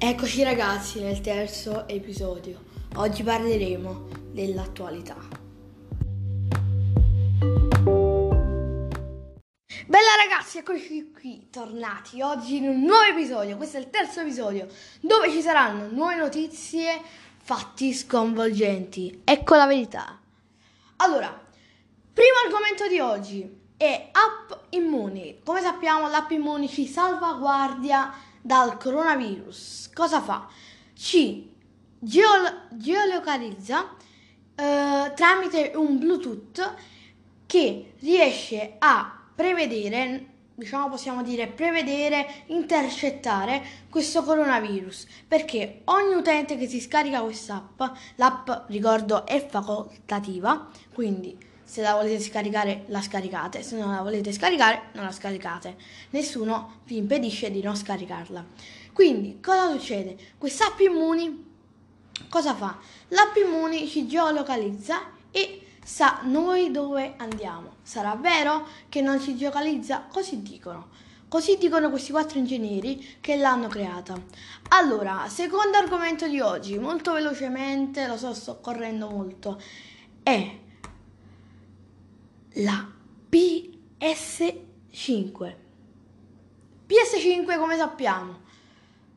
Eccoci ragazzi nel terzo episodio. Oggi parleremo dell'attualità. Bella ragazzi, eccoci qui, tornati oggi in un nuovo episodio. Questo è il terzo episodio dove ci saranno nuove notizie, fatti sconvolgenti. Ecco la verità. Allora, primo argomento di oggi è App Immuni. Come sappiamo l'app Immuni ci salvaguardia dal coronavirus, cosa fa? Ci geol- geolocalizza eh, tramite un Bluetooth che riesce a prevedere, diciamo possiamo dire prevedere, intercettare questo coronavirus, perché ogni utente che si scarica quest'app, l'app ricordo è facoltativa, quindi se la volete scaricare la scaricate, se non la volete scaricare non la scaricate. Nessuno vi impedisce di non scaricarla. Quindi cosa succede? Quest'app Immuni cosa fa? L'app Immuni ci geolocalizza e sa noi dove andiamo. Sarà vero che non ci geolocalizza? Così dicono. Così dicono questi quattro ingegneri che l'hanno creata. Allora, secondo argomento di oggi, molto velocemente, lo so, sto correndo molto, è la PS5. PS5 come sappiamo,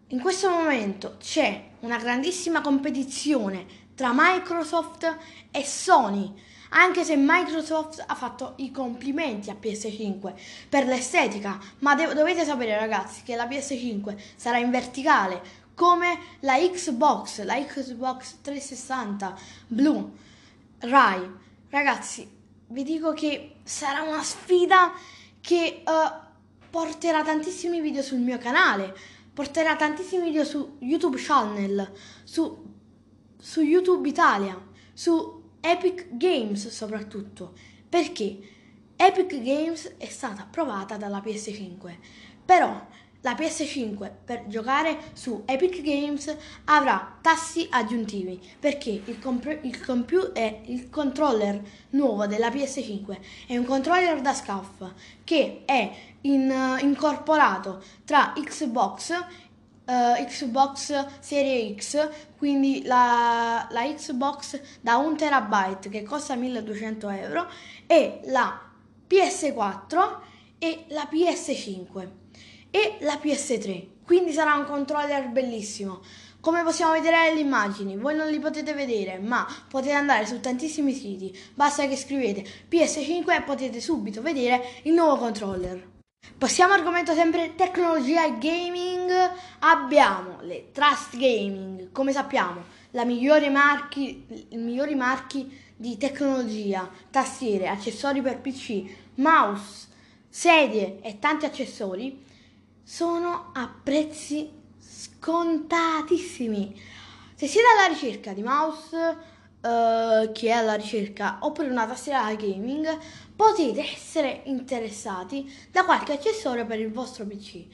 in questo momento c'è una grandissima competizione tra Microsoft e Sony, anche se Microsoft ha fatto i complimenti a PS5 per l'estetica, ma de- dovete sapere ragazzi che la PS5 sarà in verticale come la Xbox, la Xbox 360 Blue Rai. Ragazzi, vi dico che sarà una sfida che uh, porterà tantissimi video sul mio canale, porterà tantissimi video su YouTube Channel, su, su YouTube Italia, su Epic Games soprattutto, perché Epic Games è stata approvata dalla PS5, però la PS5 per giocare su Epic Games avrà tassi aggiuntivi perché il, comp- il, compu- eh, il controller nuovo della PS5 è un controller da SCAF che è in, uh, incorporato tra Xbox Uh, Xbox Serie X, quindi la, la, Xbox da 1 terabyte che costa 1200 euro, e la PS4 e la PS5 e la PS3. Quindi sarà un controller bellissimo. Come possiamo vedere nelle immagini, voi non li potete vedere, ma potete andare su tantissimi siti. Basta che scrivete PS5 e potete subito vedere il nuovo controller. Passiamo argomento sempre tecnologia e gaming. Abbiamo le Trust Gaming, come sappiamo, la migliore marchi, i migliori marchi di tecnologia, tastiere, accessori per PC, mouse, sedie e tanti accessori sono a prezzi scontatissimi. Se siete alla ricerca di mouse, uh, chi è alla ricerca, oppure una tastiera gaming, potete essere interessati da qualche accessorio per il vostro PC.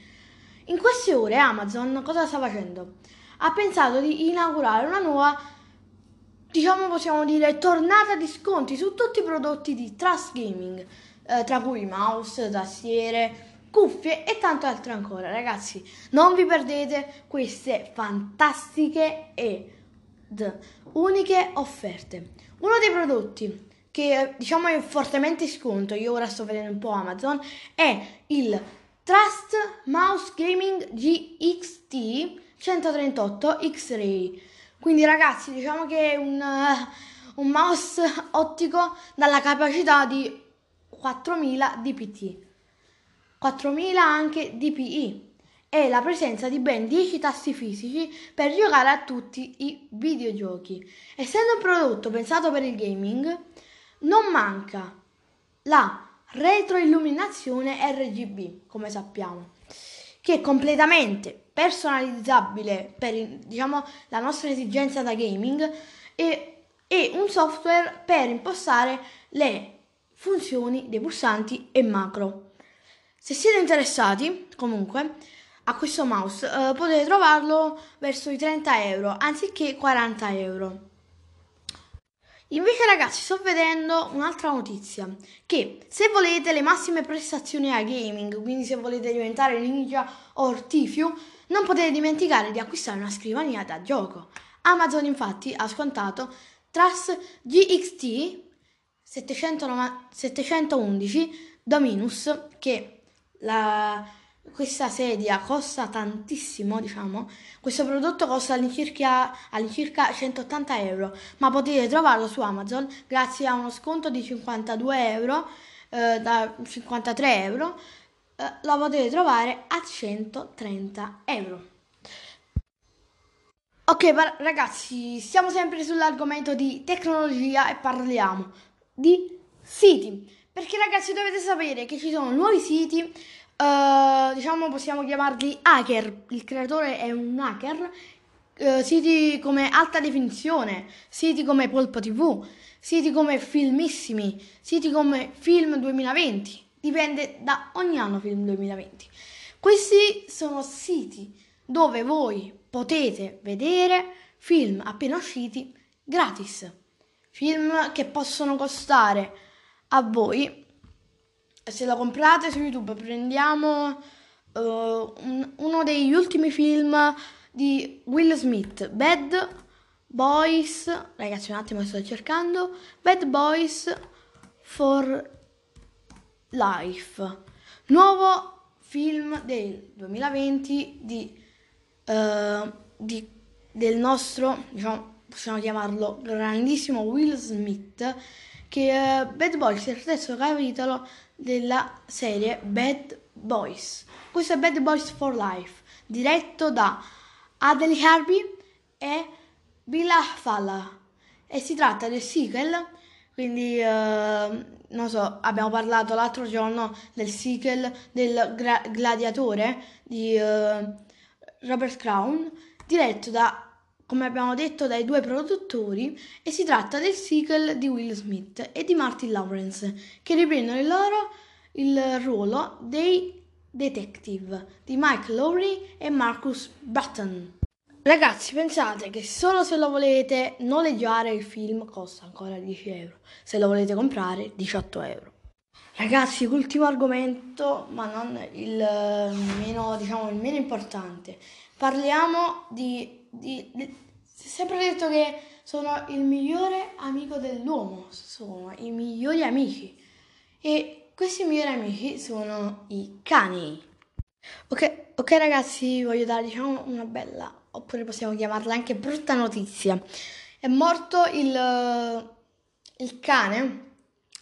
In queste ore Amazon cosa sta facendo? Ha pensato di inaugurare una nuova, diciamo possiamo dire, tornata di sconti su tutti i prodotti di Trust Gaming, eh, tra cui mouse, tastiere, cuffie e tanto altro ancora. Ragazzi, non vi perdete queste fantastiche ed uniche offerte. Uno dei prodotti che diciamo è fortemente sconto, io ora sto vedendo un po' Amazon, è il Trust Mouse Gaming GXT 138 X-Ray. Quindi ragazzi, diciamo che è un, uh, un mouse ottico dalla capacità di 4000 dpt. 4000 anche DPI e la presenza di ben 10 tasti fisici per giocare a tutti i videogiochi. Essendo un prodotto pensato per il gaming, non manca la retroilluminazione RGB, come sappiamo, che è completamente personalizzabile per diciamo, la nostra esigenza da gaming e, e un software per impostare le funzioni dei pulsanti e macro. Se siete interessati, comunque, a questo mouse eh, potete trovarlo verso i 30 euro anziché 40 euro. Invece ragazzi sto vedendo un'altra notizia, che se volete le massime prestazioni a gaming, quindi se volete diventare ninja o Tifiu, non potete dimenticare di acquistare una scrivania da gioco. Amazon infatti ha scontato Trust GXT 711 Dominus che la, questa sedia costa tantissimo, diciamo. Questo prodotto costa all'incirca, all'incirca 180 euro, ma potete trovarlo su Amazon grazie a uno sconto di 52 euro, eh, da 53 euro. Eh, la potete trovare a 130 euro. Ok, ragazzi, siamo sempre sull'argomento di tecnologia e parliamo di siti. Perché ragazzi dovete sapere che ci sono nuovi siti, uh, diciamo possiamo chiamarli hacker, il creatore è un hacker, uh, siti come alta definizione, siti come Polpo TV, siti come Filmissimi, siti come Film 2020, dipende da ogni anno Film 2020. Questi sono siti dove voi potete vedere film appena usciti gratis. Film che possono costare a voi, se lo comprate su YouTube, prendiamo uh, un, uno degli ultimi film di Will Smith, Bad Boys, ragazzi un attimo sto cercando, Bad Boys for Life, nuovo film del 2020 di uh, di, del nostro, diciamo, possiamo chiamarlo grandissimo Will Smith, che è Bad Boys, il terzo capitolo della serie Bad Boys. Questo è Bad Boys for Life, diretto da Adel Harvey e Billa Falla. E si tratta del sequel, quindi uh, non so, abbiamo parlato l'altro giorno del sequel del gra- gladiatore di uh, Robert Crown diretto da, come abbiamo detto, dai due produttori e si tratta del sequel di Will Smith e di Martin Lawrence che riprendono il loro il ruolo dei detective di Mike Lowry e Marcus Button. Ragazzi, pensate che solo se lo volete noleggiare il film costa ancora 10 euro, se lo volete comprare 18 euro. Ragazzi, ultimo argomento, ma non il meno, diciamo, il meno importante. Parliamo di, di, di, sempre detto che sono il migliore amico dell'uomo, sono i migliori amici. E questi migliori amici sono i cani. Ok, ok ragazzi, voglio dare diciamo una bella, oppure possiamo chiamarla anche brutta notizia. È morto il, il cane,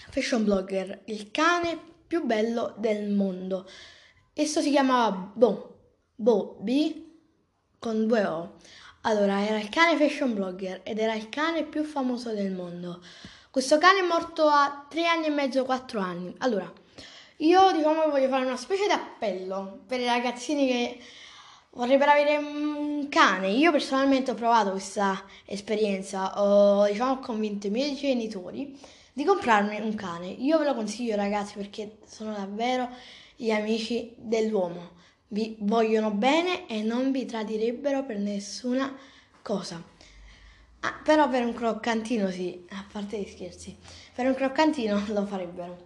fashion blogger, il cane più bello del mondo. Esso si chiamava Bo, Bobby con due O. Allora, era il cane fashion blogger ed era il cane più famoso del mondo. Questo cane è morto a 3 anni e mezzo, 4 anni. Allora, io diciamo voglio fare una specie di appello per i ragazzini che vorrebbero avere un cane. Io personalmente ho provato questa esperienza, ho diciamo convinto i miei genitori di comprarmi un cane. Io ve lo consiglio ragazzi perché sono davvero gli amici dell'uomo vi vogliono bene e non vi tradirebbero per nessuna cosa. Ah, però per un croccantino sì, a parte gli scherzi, per un croccantino lo farebbero.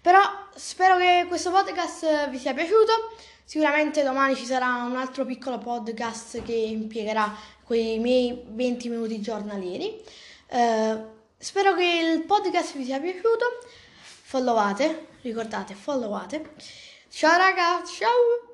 Però spero che questo podcast vi sia piaciuto. Sicuramente domani ci sarà un altro piccolo podcast che impiegherà quei miei 20 minuti giornalieri. Uh, spero che il podcast vi sia piaciuto. Followate, ricordate, followate. Ciao ragazzi, ciao!